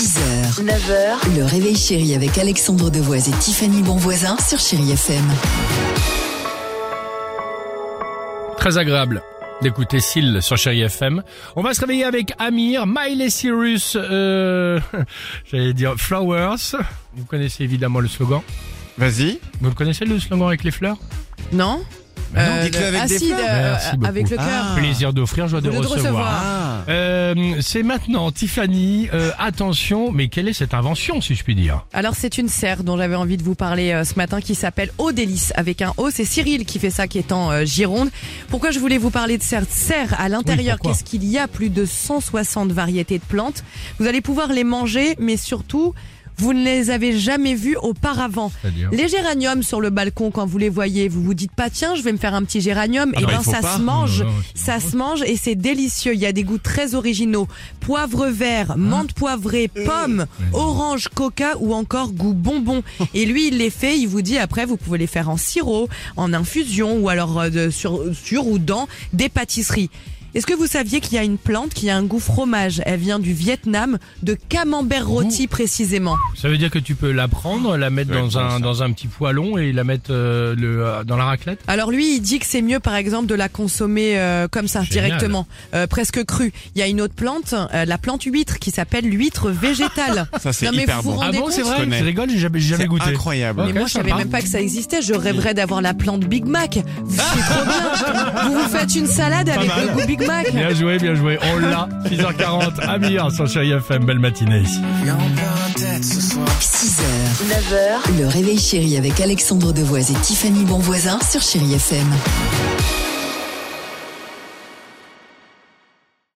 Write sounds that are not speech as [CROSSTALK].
6h, 9h, le réveil chéri avec Alexandre Devoise et Tiffany Bonvoisin sur Chéri FM. Très agréable d'écouter Syl sur Chéri FM. On va se réveiller avec Amir, Miley Cyrus, euh, [LAUGHS] j'allais dire Flowers. Vous connaissez évidemment le slogan. Vas-y. Vous connaissez le slogan avec les fleurs? Non non, Euh, dites-le le avec des acide fleurs. euh, Merci beaucoup. avec le cœur. Ah. Plaisir d'offrir, joie de De recevoir. recevoir. Ah. Euh, c'est maintenant, Tiffany. euh, attention, mais quelle est cette invention, si je puis dire Alors c'est une serre dont j'avais envie de vous parler euh, ce matin qui s'appelle Eau délice avec un O. C'est Cyril qui fait ça qui est en euh, Gironde. Pourquoi je voulais vous parler de cette serre à l'intérieur? Pourquoi? Qu'est-ce qu'il y a Plus de 160 variétés de plantes? Vous allez pouvoir les manger, mais surtout vous ne les avez jamais vues auparavant. Les géraniums sur le balcon, quand vous les voyez, vous vous dites pas tiens, je vais me faire un petit géranium. Ah et bah, ben ça pas. se mange, Non, non, ça se mange et c'est délicieux. Il y a des goûts très originaux poivre vert, menthe poivrée, pomme, orange, coca ou encore goût bonbon. [LAUGHS] Et lui, il les fait. Il vous dit après, vous pouvez les faire en sirop, en infusion ou alors euh, sur, sur ou dans des pâtisseries. Est-ce que vous saviez qu'il y a une plante qui a un goût fromage? Elle vient du Vietnam, de camembert rôti précisément. Ça veut dire que tu peux la prendre, la mettre Ouais, dans bon, un ça. dans un petit poêlon et la mettre euh, le, euh, dans la raclette? Alors lui, il dit que c'est mieux, par exemple, de la consommer euh, comme ça, Génial. directement, euh, presque crue. Il y a une autre plante, euh, la plante huître, qui s'appelle l'huître végétale. [LAUGHS] Ça, c'est Non, mais hyper vous vous bon. Ah rendez bon, compte? c'est vrai? Je connais. Je rigole, j'ai jamais, j'ai jamais C'est goûté. incroyable. Ok, Mais moi, je savais sympa. même pas que ça existait. Je rêverais d'avoir la plante Big Mac. C'est trop bien. [LAUGHS] Vous vous faites une salade avec le goût Big Mac. Bien joué, bien joué. On l'a. 6h40. Amir sur Chéri FM. Belle matinée ici. 6h, 9h, le réveil chéri avec Alexandre Devoise et Tiffany Bonvoisin sur Chéri FM.